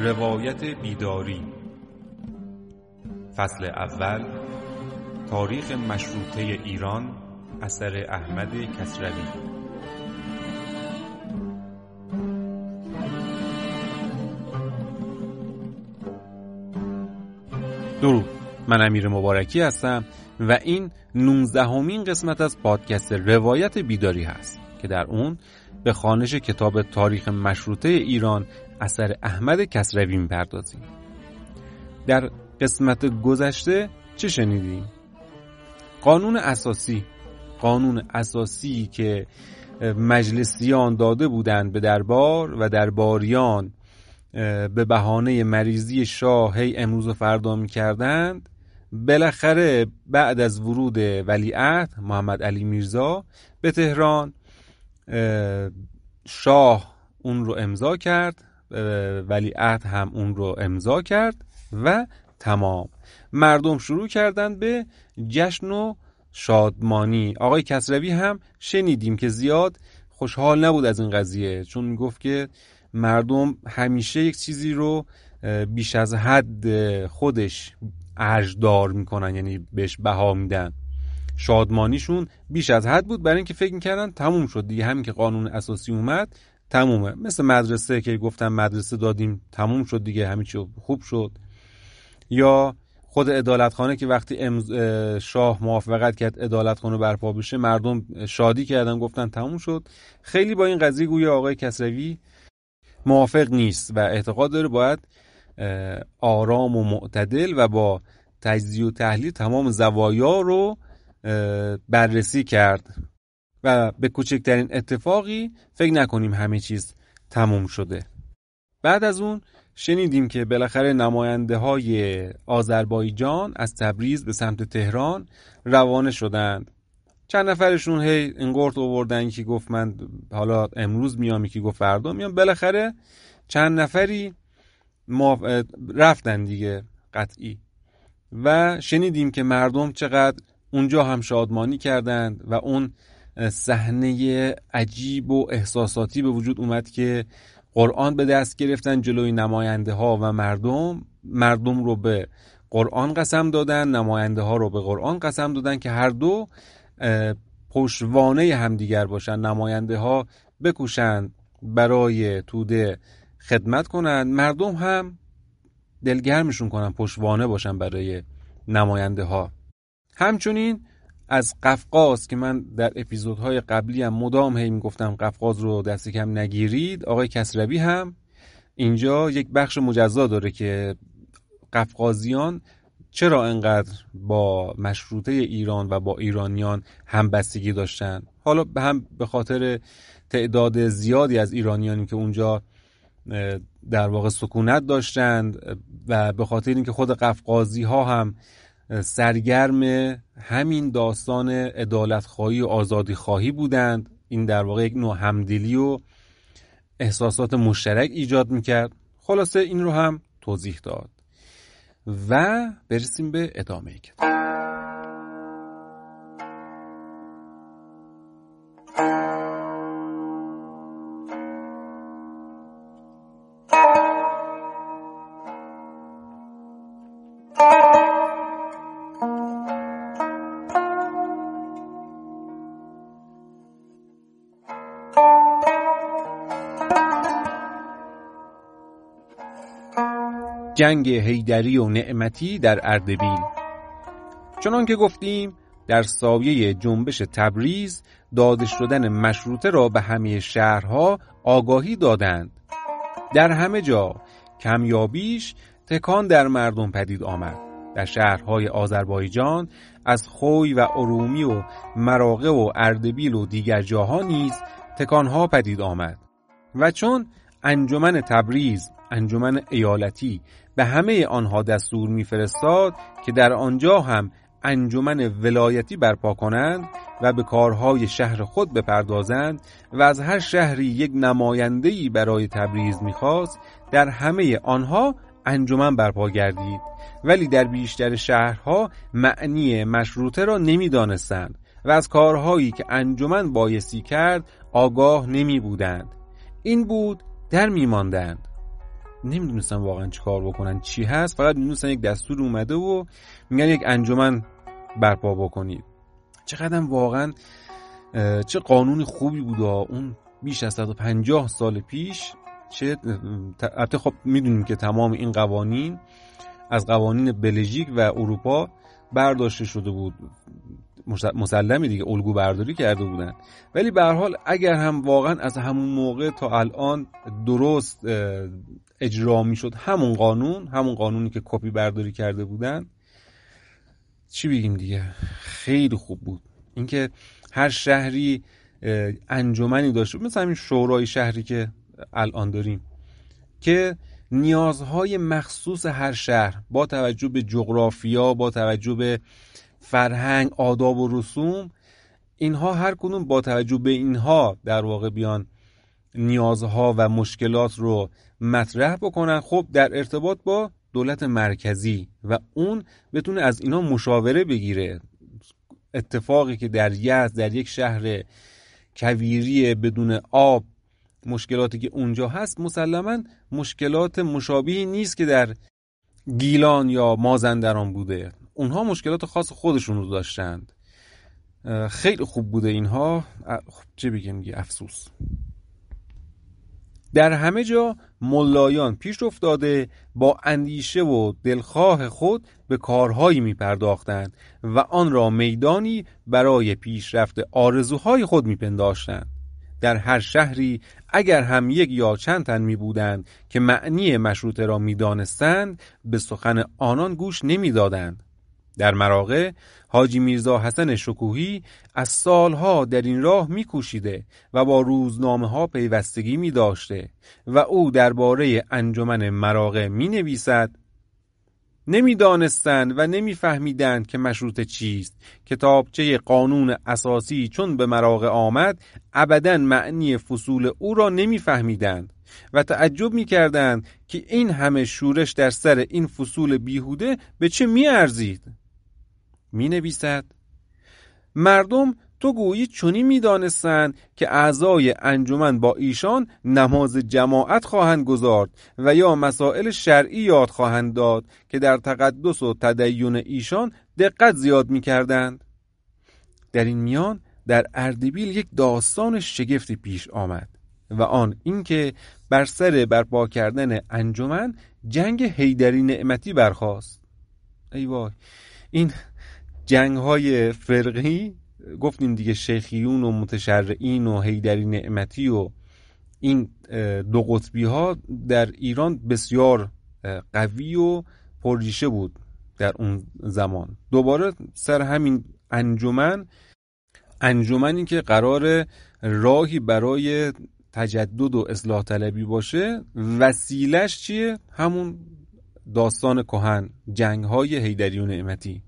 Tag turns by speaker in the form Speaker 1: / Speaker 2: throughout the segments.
Speaker 1: روایت بیداری. فصل اول تاریخ مشروطه ایران اثر احمد کسروی. درود. من امیر مبارکی هستم و این نونزدهمین قسمت از پادکست روایت بیداری هست که در اون به خانش کتاب تاریخ مشروطه ایران اثر احمد کسروی می‌پردازیم. در قسمت گذشته چه شنیدیم؟ قانون اساسی. قانون اساسی که مجلسیان داده بودند به دربار و درباریان به بهانه مریضی شاه هی امروز و فردا می‌کردند. بالاخره بعد از ورود ولیعهد محمد علی میرزا به تهران شاه اون رو امضا کرد ولیعهد هم اون رو امضا کرد و تمام. مردم شروع کردن به جشن و شادمانی. آقای کسروی هم شنیدیم که زیاد خوشحال نبود از این قضیه چون گفت که مردم همیشه یک چیزی رو بیش از حد خودش ارجدار می‌کنن یعنی بهش بها میدن. شادمانیشون بیش از حد بود. برای اینکه فکر می‌کردن تموم شد دیگه. همین که قانون اساسی اومد تمومه. مثل مدرسه که گفتم مدرسه دادیم تموم شد دیگه. همین چی خوب شد. یا خود ادالتخانه که وقتی شاه موافقت کرد ادالتخانه برپا بشه مردم شادی کردن گفتن تموم شد. خیلی با این قضیه گویا آقای کسروی موافق نیست و اعتقاد داره باید آرام و معتدل و با تجزیه و تحلیل تمام زوایا رو بررسی کرد. و به کوچکترین اتفاقی فکر نکنیم همه چیز تموم شده. بعد از اون شنیدیم که بالاخره نماینده های آذربایجان از تبریز به سمت تهران روانه شدند. چند نفرشون هی انگورت آوردن که گفت من حالا امروز میام که گفت فردا میام. بالاخره چند نفری رفتن دیگه قطعی. و شنیدیم که مردم چقدر اونجا هم شادمانی کردند و اون صحنه عجیب و احساساتی به وجود اومد که قرآن به دست گرفتن جلوی نماینده ها و مردم. مردم رو به قرآن قسم دادن نماینده ها رو به قرآن قسم دادن که هر دو پشوانه همدیگر باشن. نماینده ها بکوشند برای توده خدمت کنند. مردم هم دلگرمشون کنن پشوانه باشن برای نماینده ها همچنین از قفقاز که من در اپیزودهای قبلی هم مدام هی می‌گفتم قفقاز رو دست کم نگیرید آقای کسروی هم اینجا یک بخش مجزا داره که قفقازیان چرا انقدر با مشروطه ایران و با ایرانیان همبستگی داشتن؟ حالا هم به خاطر تعداد زیادی از ایرانیانی که اونجا در واقع سکونت داشتند و به خاطر اینکه خود قفقازی ها هم سرگرم همین داستان ادالت خواهی و آزادی خواهی بودند. این در واقع یک نوع همدلی و احساسات مشترک ایجاد می‌کرد. خلاصه این رو هم توضیح داد. و برسیم به ادامه کتاب. جنگ هیدری و نعمتی در اردبیل. چنان که گفتیم در سایه جنبش تبریز داده شدن مشروطه را به همه شهرها آگاهی دادند. در همه جا کمیابیش تکان در مردم پدید آمد. در شهرهای آذربایجان از خوی و ارومی و مراغه و اردبیل و دیگر جاها نیز تکانها پدید آمد. و چون انجمن تبریز انجمن ایالتی به همه آنها دستور میفرستاد که در آنجا هم انجمن ولایتی برپا کنند و به کارهای شهر خود بپردازند و از هر شهری یک نمایندهی برای تبریز می‌خواست در همه آنها انجمن برپا گردید. ولی در بیشتر شهرها معنی مشروطه را نمی‌دانستند و از کارهایی که انجمن بایستی کرد آگاه نمی بودند این بود در می ماندند نمی‌دونستن واقعا چی کار بکنن چی هست. فقط می‌دونستن یک دستور اومده و میگن یک انجمن برپا بکنید. چقدر واقعا چه قانون خوبی بود اون بیش از 150 سال پیش چه البته خب می‌دونیم که تمام این قوانین از قوانین بلژیک و اروپا برداشته شده بود. مسلمی دیگه الگو برداری کرده بودن. ولی به حال اگر هم واقعا از همون موقع تا الان درست اجرا می‌شد همون قانون همون قانونی که کپی برداری کرده بودن چی بگیم دیگه خیلی خوب بود. اینکه هر شهری انجمنی داشته مثل همین شورای شهری که الان داریم که نیازهای مخصوص هر شهر با توجه به جغرافیا با توجه به فرهنگ آداب و رسوم اینها هر کدوم با توجه به اینها در واقع بیان نیازها و مشکلات رو مطرح بکنن. خب در ارتباط با دولت مرکزی و اون بتونه از اینا مشاوره بگیره. اتفاقی که در یزد در یک شهر کویری بدون آب مشکلاتی که اونجا هست مسلما مشکلات مشابهی نیست که در گیلان یا مازندران بوده. اونها مشکلات خاص خودشون رو داشتند. خیلی خوب بوده اینها. خب چه بگم دیگه افسوس. در همه جا ملایان پیش افتاده با اندیشه و دلخواه خود به کارهایی می پرداختند و آن را میدانی برای پیشرفت آرزوهای خود می پنداشتند. در هر شهری اگر هم یک یا چند تن می بودند که معنی مشروطه را می دانستند به سخن آنان گوش نمی دادند. در مراغه حاجی میرزا حسن شکوهی از سالها در این راه میکوشیده و با روزنامه ها پیوستگی می داشته و او درباره انجمن مراغه می نویسد نمی‌دانستند و نمیفهمیدند که مشروط چیست. کتابچه قانون اساسی چون به مراغه آمد ابدا معنی فصول او را نمیفهمیدند و تعجب می‌کردند که این همه شورش در سر این فصول بیهوده به چه میارزید. می نویسد مردم تو گویی چونی می‌دانستند که اعضای انجمن با ایشان نماز جماعت خواهند گذارد و یا مسائل شرعی یاد خواهند داد که در تقدس و تدین ایشان دقت زیاد می کردند. در این میان در اردبیل یک داستان شگفتی پیش آمد و آن اینکه بر سر برپا کردن انجمن جنگ هیدری نعمتی برخاست ای وای این جنگ های فرقی گفتیم دیگه شیخیون و متشرعین و هیدری نعمتی و این دو قطبی ها در ایران بسیار قوی و پرریشه بود در اون زمان دوباره سر همین انجمن انجمنی که قرار راهی برای تجدد و اصلاح طلبی باشه وسیلش چیه؟ همون داستان کهن جنگ های هیدری و نعمتی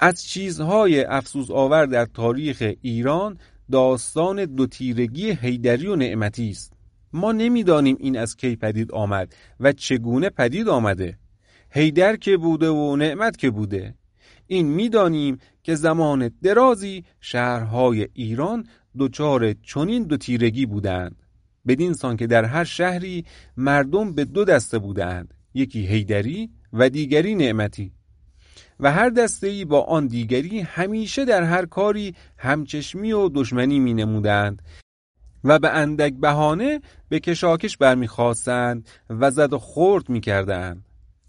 Speaker 1: از چیزهای افسوس آور در تاریخ ایران داستان دو تیرگی هیدری و نعمتی است. ما نمی‌دانیم این از کی پدید آمد و چگونه پدید آمده. هیدر که بوده و نعمت که بوده. این می‌دانیم که زمان درازی شهرهای ایران دچار چنین دو تیرگی بودند. بدین سان که در هر شهری مردم به دو دسته بودند. یکی هیدری و دیگری نعمتی. و هر دسته با آن دیگری همیشه در هر کاری همچشمی و دشمنی می نمودند و به اندک بهانه به کشاکش برمیخواستند و زد و خورد می کردند.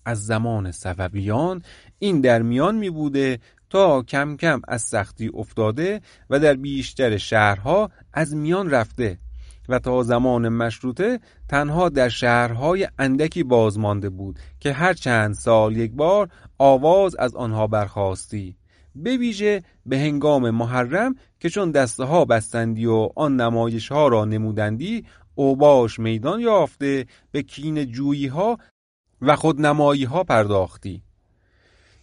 Speaker 1: از زمان صفویان این در میان می بوده تا کم کم از سختی افتاده و در بیشتر شهرها از میان رفته و تا زمان مشروطه تنها در شهرهای اندکی بازمانده بود که هر چند سال یک بار آواز از آنها برخواستی. به ویژه به هنگام محرم که چون دسته ها بستندی و آن نمایش ها را نمودندی اوباش میدان یافته به کین جویی ها و خودنمایی ها پرداختی.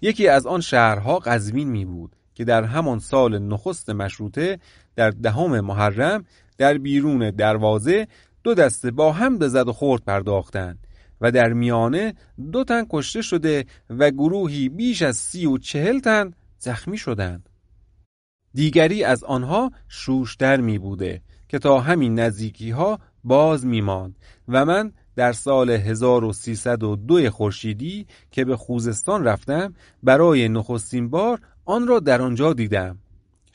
Speaker 1: یکی از آن شهرها قزوین می بود که در همان سال نخست مشروطه در دهم محرم در بیرون دروازه دو دسته با هم به زد و خورد پرداختند و در میانه دو تن کشته شده و گروهی بیش از سی و چهل تن زخمی شدند. دیگری از آنها شوشتر می بوده که تا همین نزدیکی ها باز می ماند و من در سال 1302 خورشیدی که به خوزستان رفتم برای نخستین بار آن را در آنجا دیدم.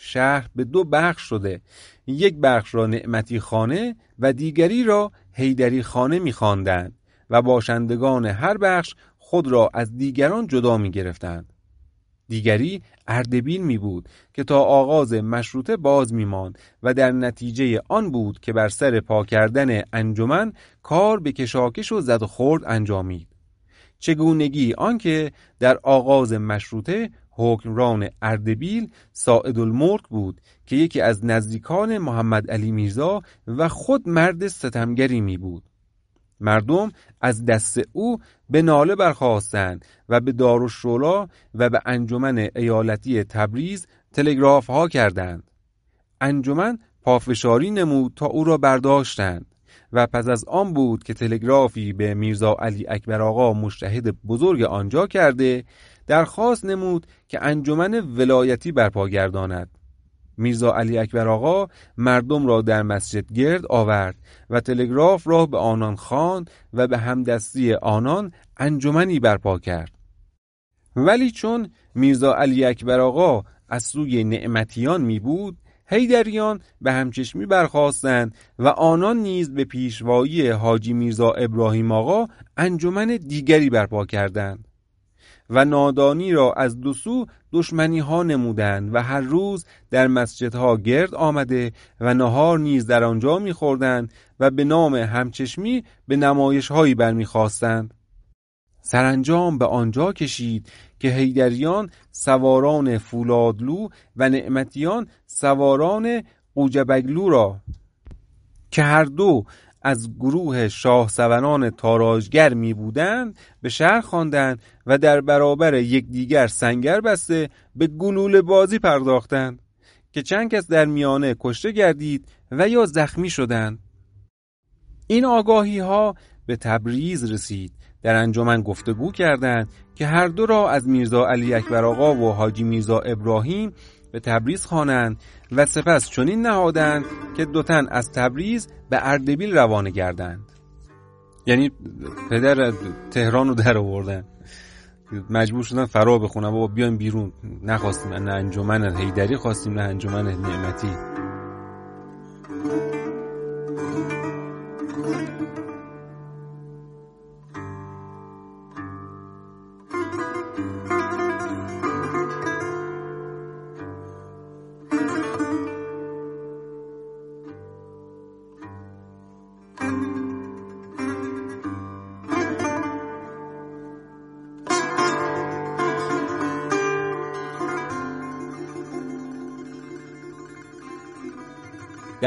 Speaker 1: شهر به دو بخش شده یک بخش را نعمتی خانه و دیگری را هیدری خانه می خواندند و باشندگان هر بخش خود را از دیگران جدا می گرفتند. دیگری اردبیل می بود که تا آغاز مشروطه باز می ماند و در نتیجه آن بود که بر سر پا کردن انجمن کار به کشاکش و زد خورد انجامید. چگونگی آنکه در آغاز مشروطه حکمران اردبیل ساعد الملک بود که یکی از نزدیکان محمد علی میرزا و خود مرد ستمگری می بود. مردم از دست او به ناله برخواستند و به دارالشولا و به انجمن ایالتی تبریز تلگراف ها کردند. انجمن پافشاری نمود تا او را برداشتند و پس از آن بود که تلگرافی به میرزا علی اکبر آقا مشتهد بزرگ آنجا کرده درخواست نمود که انجمن ولایتی برپا گرداند. میرزا علی اکبر آقا مردم را در مسجد گرد آورد و تلگراف را به آنان خواند و به همدستی آنان انجمنی برپا کرد. ولی چون میرزا علی اکبر آقا از سوی نعمتیان می بود هیدریان به همچشمی برخواستند و آنان نیز به پیشوایی حاجی میرزا ابراهیم آقا انجمن دیگری برپا کردند. و نادانی را از دو سو دشمنی ها نمودند و هر روز در مسجدها گرد آمده و نهار نیز در آنجا میخوردند و به نام همچشمی به نمایش هایی برمیخواستند. سرانجام به آنجا کشید که هیدریان سواران فولادلو و نعمتیان سواران قوجبگلو را که هر دو از گروه شاه سوران تاراجگر می بودند به شهر خواندند و در برابر یکدیگر سنگر بسته به گلوله بازی پرداختند که چند کس در میانه کشته گردید و یا زخمی شدند. این آگاهی ها به تبریز رسید. در انجمن گفتگو کردند که هر دو را از میرزا علی اکبر آقا و حاجی میرزا ابراهیم به تبریز خوانند و سپس چنین نهادند که دو تن از تبریز به اردبیل روانه گردند. یعنی پدر تهران رو در آوردن. مجبور شدن فرا بخونن. بابا بیایم بیرون. نخواستیم. نه انجمن هیدری خواستیم نه انجمن نعمتی.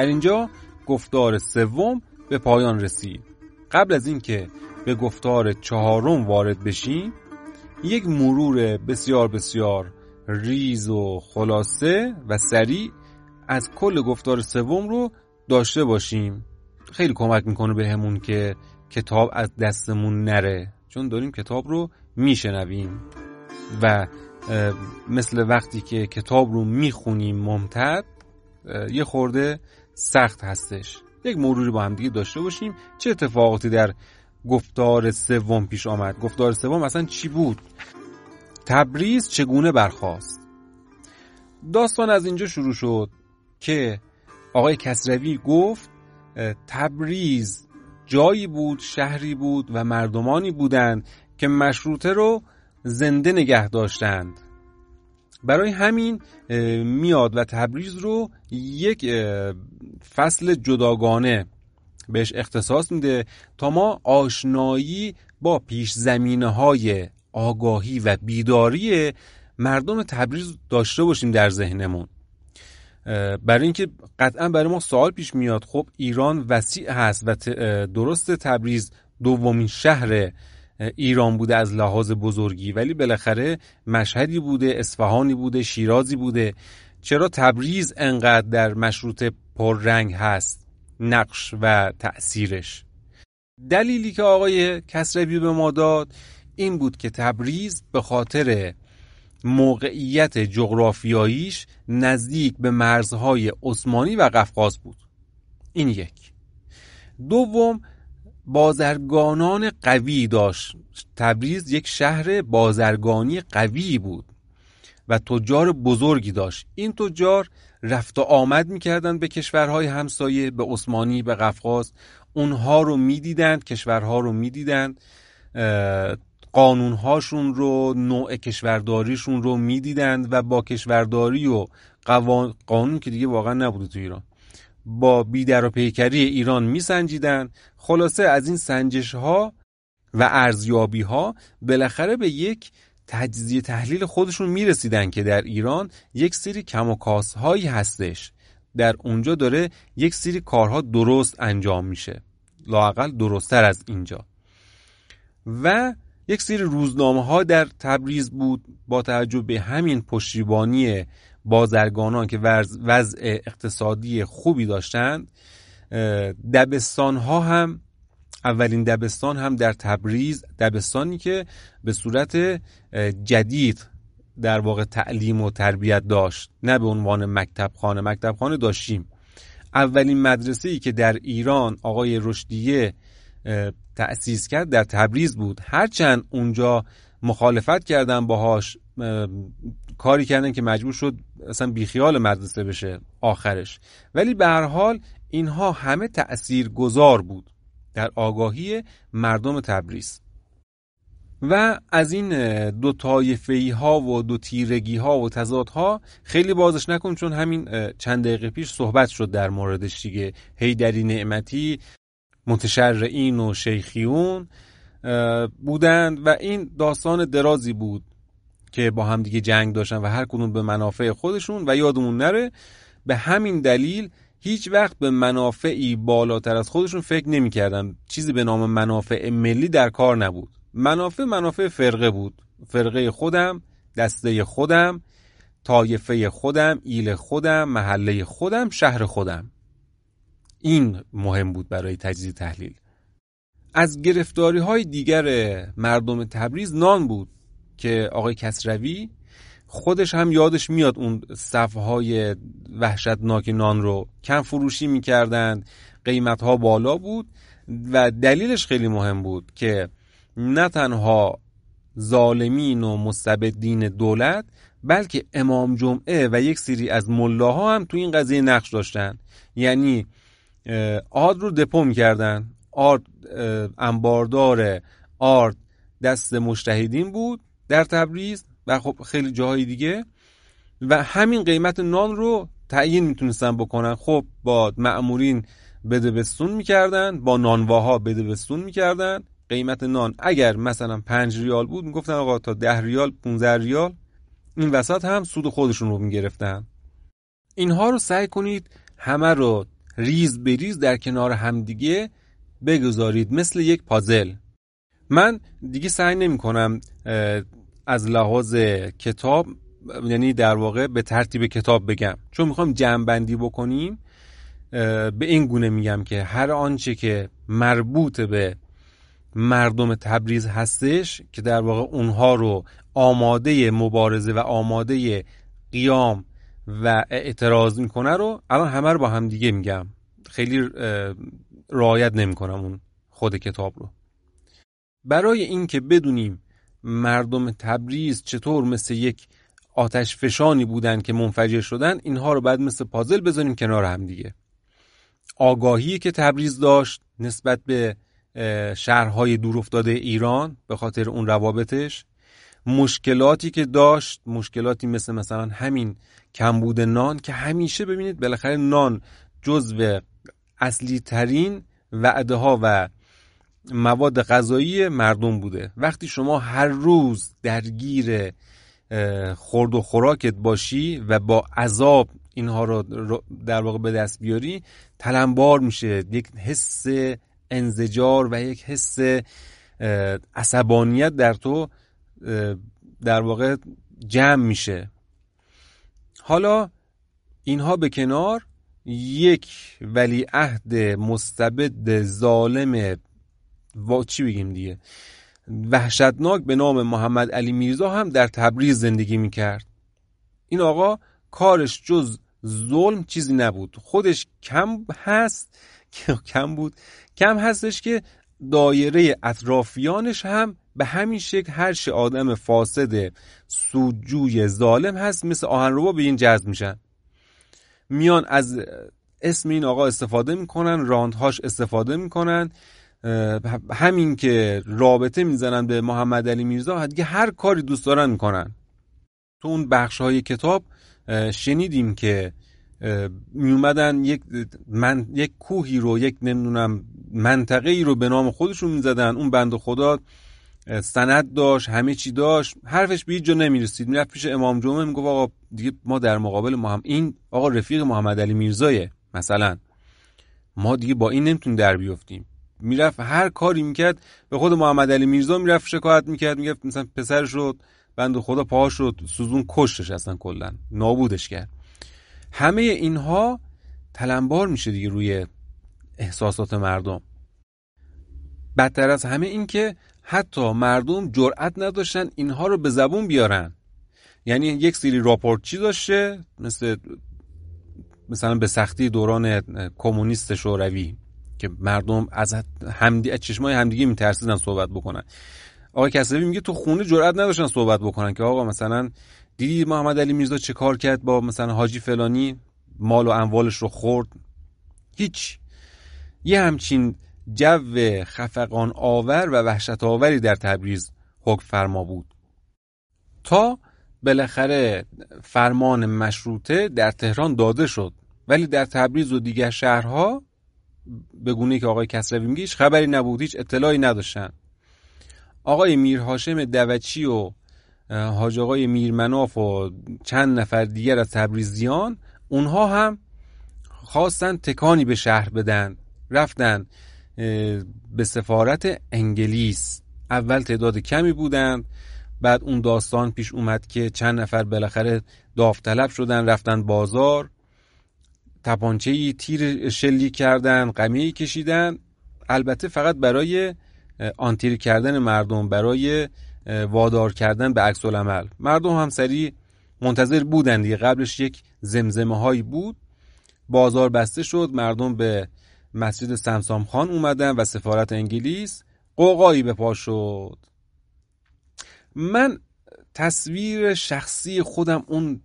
Speaker 1: در اینجا گفتار سوم به پایان رسید. قبل از اینکه به گفتار چهارم وارد بشیم یک مرور بسیار بسیار ریز و خلاصه و سریع از کل گفتار سوم رو داشته باشیم. خیلی کمک می‌کنه بهمون که کتاب از دستمون نره چون داریم کتاب رو میشنویم. و مثل وقتی که کتاب رو می‌خونیم ممتد یه خورده سخت هستش. یک مروری با هم دیگه داشته باشیم. چه اتفاقاتی در گفتار سوم پیش آمد؟ گفتار سوم اصلا چی بود؟ تبریز چگونه برخواست داستان از اینجا شروع شد که آقای کسروی گفت تبریز جایی بود شهری بود و مردمانی بودند که مشروطه رو زنده نگه داشتند. برای همین میاد و تبریز رو یک فصل جداگانه بهش اختصاص میده تا ما آشنایی با پیش زمینه های آگاهی و بیداری مردم تبریز داشته باشیم در ذهنمون. برای اینکه قطعا برای ما سوال پیش میاد خب ایران وسیع هست و درست تبریز دومین شهر ایران بوده از لحاظ بزرگی ولی بالاخره مشهدی بوده اصفهانی بوده شیرازی بوده. چرا تبریز انقدر در مشروط پررنگ هست؟ نقش و تأثیرش. دلیلی که آقای کسروی به ما داد این بود که تبریز به خاطر موقعیت جغرافیاییش نزدیک به مرزهای عثمانی و قفقاز بود. این یک. دوم بازرگانان قوی داشت. تبریز یک شهر بازرگانی قوی بود و تجار بزرگی داشت. این تجار رفت و آمد می‌کردند به کشورهای همسایه به عثمانی به قفقاز. اونها رو می‌دیدند کشورها رو می‌دیدند. قانونهاشون رو نوع کشورداریشون رو می‌دیدند و با کشورداری و قانون که دیگه واقعا نبوده تو ایران. با بیدر و پیکری ایران میسنجیدن. خلاصه از این سنجش ها و ارزیابی ها بالاخره به یک تجزیه تحلیل خودشون می‌رسیدن که در ایران یک سری کم و هایی هستش. در اونجا داره یک سری کارها درست انجام میشه. لاقل درستتر از اینجا. و یک سری روزنامه ها در تبریز بود با توجه به همین پشتیبانی بازرگانان که وضع اقتصادی خوبی داشتند دبستان ها هم اولین دبستان هم در تبریز دبستانی که به صورت جدید در واقع تعلیم و تربیت داشت. نه به عنوان مکتب خانه مکتب خانه داشتیم. اولین مدرسه ای که در ایران آقای رشدیه تأسیس کرد در تبریز بود. هرچند اونجا مخالفت کردن باهاش کاری کردن که مجبور شد اصلا بیخیال مدرسه بشه آخرش. ولی به هر حال اینها همه تأثیر گذار بود در آگاهی مردم تبریز. و از این دو طایفه‌ای ها و دو تیرگی ها و تضادها خیلی بازش نکن چون همین چند دقیقه پیش صحبت شد در موردش دیگه. هیدری نعمتی متشرعین و شیخیون بودند و این داستان درازی بود. که با هم دیگه جنگ داشتن و هر کدوم به منافع خودشون و یادمون نره به همین دلیل هیچ وقت به منافعی بالاتر از خودشون فکر نمی‌کردن. چیزی به نام منافع ملی در کار نبود. منافع منافع فرقه بود. فرقه خودم دسته خودم طایفه خودم ایل خودم محله خودم شهر خودم. این مهم بود برای تجزیه تحلیل. از گرفتاری های دیگر مردم تبریز نان بود. که آقای کسروی خودش هم یادش میاد اون صفحه های وحشتناک نان رو. کم فروشی می‌کردند قیمت ها بالا بود و دلیلش خیلی مهم بود که نه تنها ظالمین و مستبدین دولت بلکه امام جمعه و یک سری از ملاها هم تو این قضیه نقش داشتن. یعنی آرد رو دپو می‌کردن. آرد انباردار آرد دست مشتهدین بود. در تبریز و خب خیلی جاهای دیگه و همین قیمت نان رو تعیین می‌تونستن بکنن. خب با معمورین بده بستون می‌کردن با نانواها بده بستون می‌کردن. قیمت نان اگر مثلا پنج ریال بود می‌گفتن آقا تا ده ریال 15 ریال این وسط هم سود خودشون رو می‌گرفتن. اینها رو سعی کنید همه رو ریز بریز در کنار همدیگه بگذارید مثل یک پازل. من دیگه سعی نمی کنم از لحاظ کتاب یعنی در واقع به ترتیب کتاب بگم. چون می‌خوام جمع بندی بکنیم به این گونه میگم که هر آنچه که مربوط به مردم تبریز هستش که در واقع اونها رو آماده مبارزه و آماده قیام و اعتراض می‌کنه رو الان همه رو با هم دیگه میگم. خیلی رعایت نمی‌کنم اون خود کتاب رو. برای اینکه بدونیم مردم تبریز چطور مثل یک آتش فشانی بودن که منفجر شدن اینها رو بعد مثل پازل بذاریم کنار هم دیگه. آگاهی که تبریز داشت نسبت به شهرهای دورافتاده ایران به خاطر اون روابطش. مشکلاتی که داشت مشکلاتی مثل مثلا همین کمبود نان که همیشه ببینید بالاخره نان جزو اصلی ترین وعده ها و مواد غذایی مردم بوده. وقتی شما هر روز درگیر خورد و خوراکت باشی و با عذاب اینها رو در واقع به دست بیاری تلمبار میشه. یک حس انزجار و یک حس عصبانیت در تو در واقع جمع میشه. حالا اینها به کنار یک ولیعهد مستبد ظالم و چی بگیم دیگه؟ وحشتناک به نام محمد علی میرزا هم در تبریز زندگی می‌کرد. این آقا کارش جز ظلم چیزی نبود. خودش کم هست کم بود کم هستش که دایره اطرافیانش هم به همین شکل هر چه آدم فاسد سوجوی ظالم هست مثل آهنربا به این جذب میشن. میان از اسم این آقا استفاده می‌کنن راندهاش استفاده می‌کنن. همین که رابطه می‌زنن به محمد علی میرزا دیگه هر کاری دوست دارن می‌کنن. تو اون بخش های کتاب شنیدیم که میومدن یک من یک کوهی رو یک نمی‌دونم منطقه ای رو به نام خودشون می‌زدن. اون بند خدا سند داشت همه چی داشت. حرفش به هیچ جا نمی‌رسید. می‌رفت پیش امام جمعه می‌گفت آقا دیگه ما در مقابل هم این آقا رفیق محمد علی میرزایه مثلا. ما دیگه با این نمی‌تونیم در بیفتیم می‌رفت هر کاری می‌کرد به خود محمد علی میرزا می‌رفت شکایت می‌کرد می‌گفت مثلا پسرش رو بند خدا پاهاش رو سوزون کشتش اصلا کلا نابودش کرد. همه اینها تلمبار میشه دیگه روی احساسات مردم. بدتر از همه این که حتی مردم جرأت نداشتن اینها رو به زبون بیارن. یعنی یک سری راپورتچی داشته؟ مثل مثلا به سختی دوران کمونیست شوروی. که مردم از همدی از چشمای همدیگه میترسیدن صحبت بکنن. آقای کسروی میگه تو خونه جرئت نداشتن صحبت بکنن که آقا مثلا دیدی محمد علی میرزا چه کار کرد با مثلا حاجی فلانی؟ مال و اموالش رو خورد. هیچ. یه همچین جو خفقان آور و وحشت آوری در تبریز حکم فرما بود. تا بالاخره فرمان مشروطه در تهران داده شد. ولی در تبریز و دیگر شهرها به گونه که آقای کسروی میگه خبری نبود هیچ اطلاعی نداشتن. آقای میر هاشم دوچی و حاج آقای میرمناف و چند نفر دیگر از تبریزیان اونها هم خواستن تکانی به شهر بدن. رفتن به سفارت انگلیس. اول تعداد کمی بودند بعد اون داستان پیش اومد که چند نفر بالاخره داوطلب شدن رفتن بازار. تپانچه تیر شلی کردن قمیه کشیدن البته فقط برای آنتیر کردن مردم برای وادار کردن به عکس العمل. مردم هم سریع منتظر بودن دیگه. قبلش یک زمزمه هایی بود. بازار بسته شد مردم به مسجد سمسام خان اومدن و سفارت انگلیس قوقایی به پا شد. من تصویر شخصی خودم اون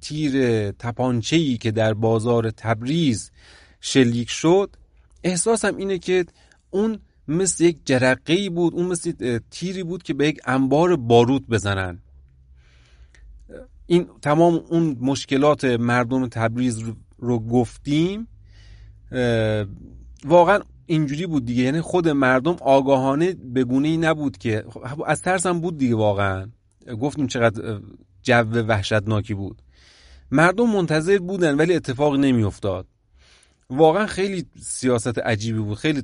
Speaker 1: تیر تپانچه‌ای که در بازار تبریز شلیک شد احساسم اینه که اون مثل یک جرقه بود اون مثل تیری بود که به یک انبار بارود بزنن. این تمام اون مشکلات مردم تبریز رو گفتیم واقعا اینجوری بود دیگه. یعنی خود مردم آگاهانه به گونه ای نبود که از ترسم بود دیگه واقعا. گفتیم چقدر جو وحشتناکی بود. مردم منتظر بودن ولی اتفاق نمیافتاد. واقعا خیلی سیاست عجیبی بود خیلی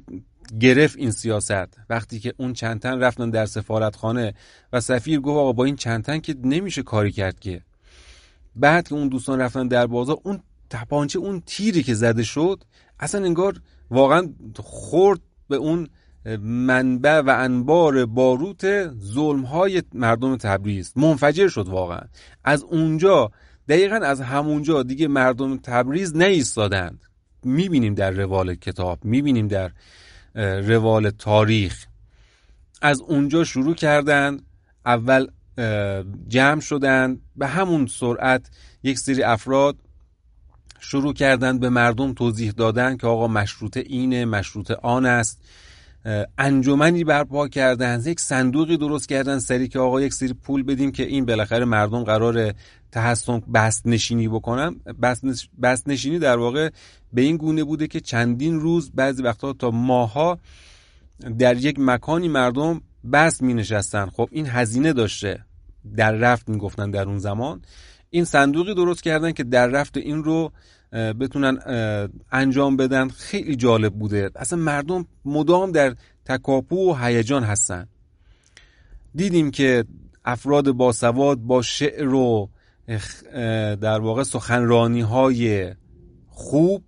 Speaker 1: گرفت این سیاست. وقتی که اون چند تن رفتن در سفارتخانه و سفیر گفت آقا با این چند تن که نمیشه کاری کرد که. بعد که اون دوستان رفتن در بازار اون تپانچه اون تیری که زده شد اصلا انگار واقعا خورد به اون منبع و انبار باروت ظلم های مردم تبریز. منفجر شد واقعا. از اونجا دقیقا از همونجا دیگه مردم تبریز نیستادند. می‌بینیم در روال کتاب می‌بینیم در روال تاریخ. از اونجا شروع کردن اول جمع شدن به همون سرعت یک سری افراد شروع کردن به مردم توضیح دادن که آقا مشروط اینه مشروط آن است. انجمنی برپا کردن یک صندوقی درست کردن سری که آقا یک سری پول بدیم که این بالاخره مردم قرار تحسن بست نشینی بکنن. بست نشینی در واقع به این گونه بوده که چندین روز بعضی وقتها تا ماها در یک مکانی مردم بست می نشستن خب این هزینه داشته. در رفت می گفتن در اون زمان. این صندوقی درست کردن که در رفت این رو بتونن انجام بدن. خیلی جالب بوده. اصلا مردم مدام در تکاپو و هیجان هستن. دیدیم که افراد باسواد با شعر و در واقع سخنرانی های خوب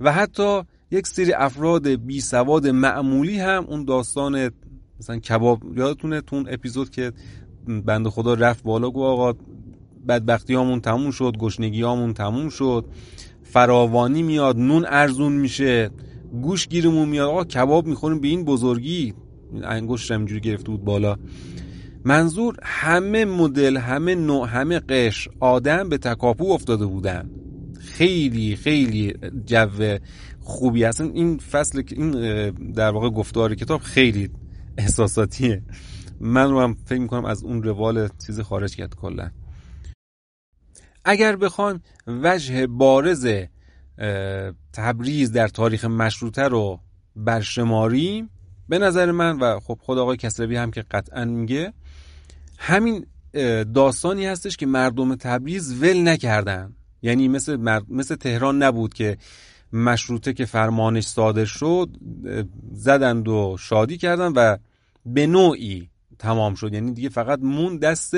Speaker 1: و حتی یک سری افراد بی سواد معمولی هم اون داستان مثلا کباب یادتونه تون اپیزود که بند خدا رفت بالا گو آقا بدبختی هامون تموم شد گشنگی هامون تموم شد. فراوانی میاد نون ارزون میشه گوش گیرمون میاد. آقا کباب می‌خوریم به این بزرگی؟ انگشت اینجوری گرفته بود بالا. منظور همه مدل همه نوع همه قش آدم به تکاپو افتاده بودن. خیلی خیلی جو خوبی. هستن این فصل این در واقع گفتار کتاب خیلی احساساتیه. من رو هم فکر می‌کنم از اون روال چیز خارج کرد کلا. اگر بخوان وجه بارز تبریز در تاریخ مشروطه رو برشماریم به نظر من و خب خود آقای کسروی هم که قطعا میگه همین داستانی هستش که مردم تبریز ول نکردن. یعنی مثل, مثل تهران نبود که مشروطه که فرمانش صادر شد زدند و شادی کردن و به نوعی تمام شد. یعنی دیگه فقط مون دست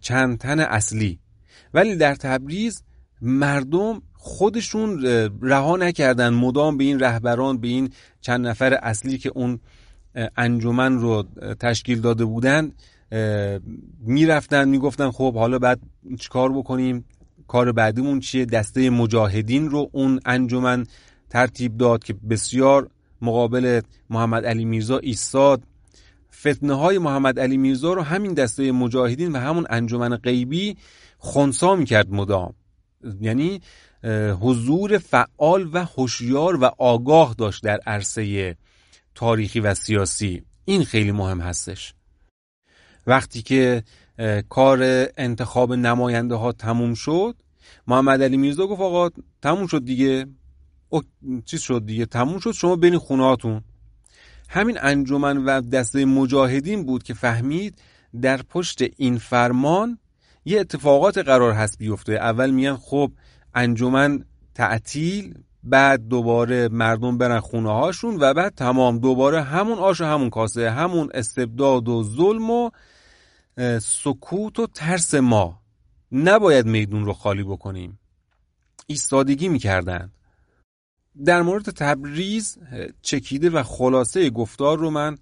Speaker 1: چند تن اصلی. ولی در تبریز مردم خودشون رها نکردن مدام به این رهبران به این چند نفر اصلی که اون انجمن رو تشکیل داده بودن می‌رفتن می‌گفتن خب حالا بعد چیکار بکنیم؟ کار بعدیمون چیه؟ دسته مجاهدین رو اون انجمن ترتیب داد که بسیار مقابل محمد علی میرزا ایستاد. فتنه های محمد علی میرزا رو همین دسته مجاهدین و همون انجمن غیبی خونسا می‌کرد مدام. یعنی حضور فعال و هوشیار و آگاه داشت در عرصه تاریخی و سیاسی. این خیلی مهم هستش. وقتی که کار انتخاب نماینده ها تموم شد محمد علی میرزا گفت آقا تموم شد دیگه. او چیز شد دیگه تموم شد شما برین خونه هاتون. همین انجمن و دسته مجاهدین بود که فهمید در پشت این فرمان یه اتفاقات قرار هست بیفته. اول میان خب انجمن تعطیل بعد دوباره مردم برن خونه هاشون و بعد تمام. دوباره همون آش و همون کاسه همون استبداد و ظلم و سکوت و ترس ما. نباید میدون رو خالی بکنیم. ایستادگی می‌کردن. در مورد تبریز چکیده و خلاصه گفتار رو من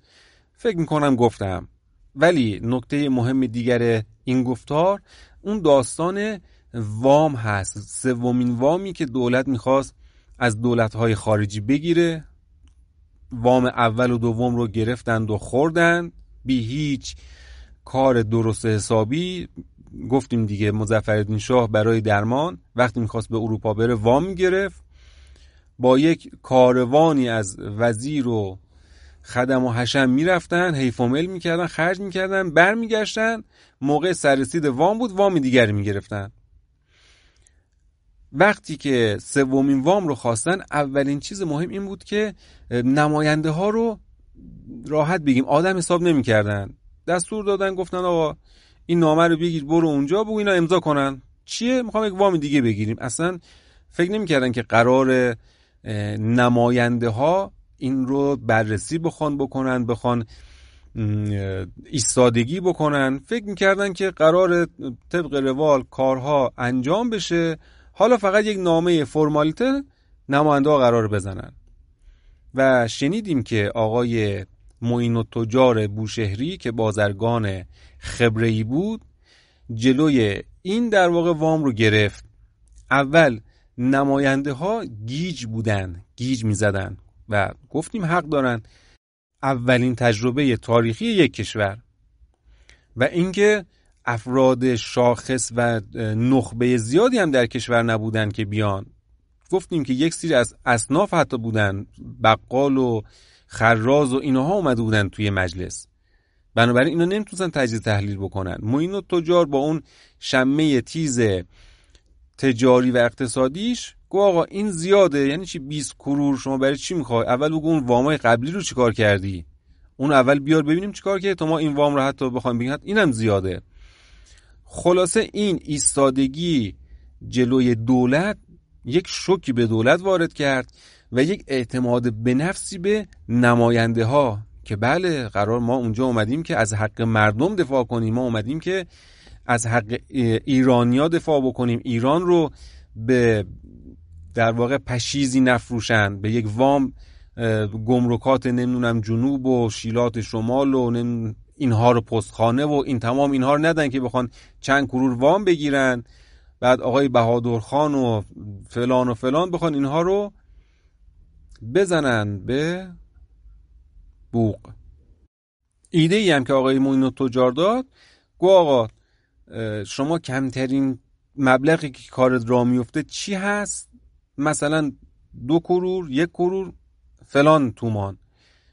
Speaker 1: فکر می‌کنم گفتم. ولی نکته مهم دیگر این گفتار اون داستان وام هست. سومین وامی که دولت می‌خواست از دولتهای خارجی بگیره. وام اول و دوم رو گرفتند و خوردند. بی هیچ کار درست حسابی گفتیم دیگه مزفردین شاه برای درمان وقتی می‌خواست به اروپا بره وام گرفت. با یک کاروانی از وزیر و خدم و حشم می‌رفتن حیف و مل می‌کردن خرج می‌کردن برمیگشتن. موقع سررسید وام بود وام دیگری می‌گرفتن. وقتی که سومین وام رو خواستن اولین چیز مهم این بود که نماینده ها رو راحت بگیم. آدم حساب نمی‌کردن. دستور دادن گفتن آقا این نامه رو بگیر برو اونجا بگو اینا امضا کنن. چیه؟ می‌خوام یک وام دیگه بگیریم. اصلا فکر نمی‌کردن که قرار نماینده ها این رو بررسی بخوان بکنن بخوان ایستادگی بکنن. فکر می‌کردن که قرار طبق روال کارها انجام بشه. حالا فقط یک نامه فرمالیته نماینده قرار بزنن. و شنیدیم که آقای معین و تجار بوشهری که بازرگان خبرهی بود جلوی این در واقع وام رو گرفت. اول نماینده ها گیج بودن گیج می زدن و گفتیم حق دارن اولین تجربه تاریخی یک کشور. و اینکه افراد شاخص و نخبه زیادی هم در کشور نبودن که بیان. گفتیم که یک سری از اصناف حتی بودن بقال و خراز و اینها اومده بودن توی مجلس. بنابراین اینا نمی‌تونستن تجزیه تحلیل بکنن. موین و تجار با اون شمه تیز تجاری و اقتصادیش گو آقا این زیاده یعنی چی 20 کرور شما برای چی می‌خوای؟ اول بگو اون وامای قبلی رو چیکار کردی؟ اون اول بیار ببینیم چیکار کردی تا ما این وام رو حتی بخوایم بگیم. اینم زیاده. خلاصه این ایستادگی جلوی دولت یک شوکی به دولت وارد کرد و یک اعتماد به نفسی به نماینده ها که بله قرار ما اونجا اومدیم که از حق مردم دفاع کنیم. ما اومدیم که از حق ایرانیا دفاع بکنیم. ایران رو به در واقع پشیزی نفروشن. به یک وام گمرکات نمی‌دونم جنوب و شیلات شمال و اینها رو پستخانه و این تمام اینها رو ندن که بخوان چند کرور وام بگیرن. بعد آقای بهادر خان و فلان و فلان بخوان اینها رو بزنن به بوق. ایده ای هم که آقای موین تجار داد گو آقا شما کمترین مبلغی که کارت را میفته چی هست؟ مثلا دو کرور یک کرور فلان تومان.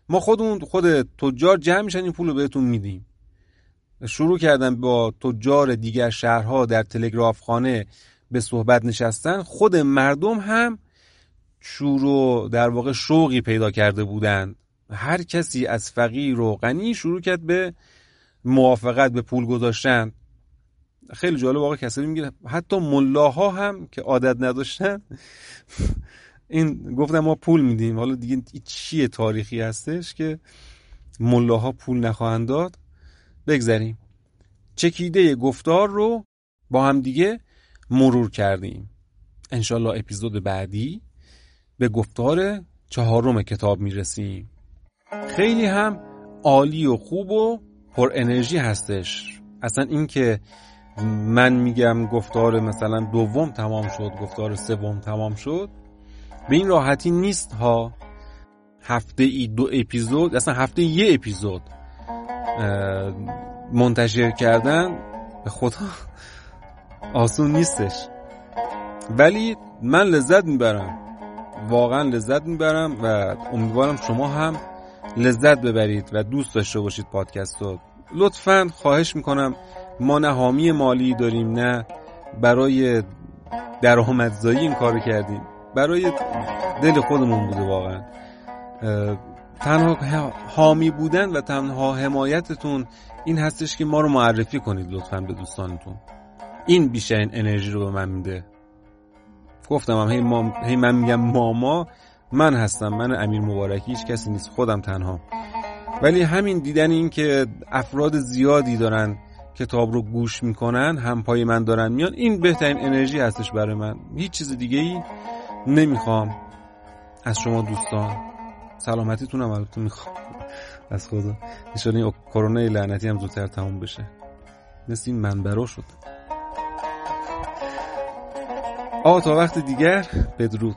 Speaker 1: ما خودمون خود تجار جمع میشن این پول رو بهتون میدیم. شروع کردن با تجار دیگر شهرها در تلگراف خانه به صحبت نشستن خود مردم هم شروع در واقع شوقی پیدا کرده بودند. هر کسی از فقیر و غنی شروع کرد به موافقت به پول گذاشتن. خیلی جالب واقعا کسایی میگه. حتی ملاها هم که عادت نداشتن این گفتم ما پول میدیم. حالا دیگه چیه تاریخی هستش که ملاها پول نخواهند داد؟ بگذاریم چکیده گفتار رو با هم دیگه مرور کردیم. انشالله اپیزود بعدی به گفتار چهارم کتاب می‌رسیم. خیلی هم عالی و خوب و پر انرژی هستش. اصلا این که من میگم گفتار مثلا دوم تمام شد گفتار سوم تمام شد. به این راحتی نیست ها. هفته ای دو اپیزود اصلا هفته یه اپیزود منتشر کردن. به خدا آسون نیستش. ولی من لذت می‌برم. واقعا لذت می‌برم و امیدوارم شما هم لذت ببرید و دوست داشته باشید پادکست رو. لطفا خواهش می‌کنم ما نه حامی مالی داریم نه برای درآمدزایی این کار کردیم. برای دل خودمون بوده واقعا. تنها حامی بودن و تنها حمایتتون این هستش که ما رو معرفی کنید لطفا به دوستانتون. این بیشترین انرژی رو به من میده. گفتم هم هی, ما... هی من میگم ماما من هستم من امیر مبارکی هیچ کسی نیست خودم تنها. ولی همین دیدن این که افراد زیادی دارن کتاب رو گوش می‌کنن هم پای من دارن میان. این بهترین انرژی هستش برای من. هیچ چیز دیگه ای نمی‌خوام از شما دوستان. سلامتیتون هم البته می‌خوام. از خدا. این کرونا لعنتی هم زودتر تموم بشه. مثل این منبرا شد. آه تا وقت دیگر بدرود.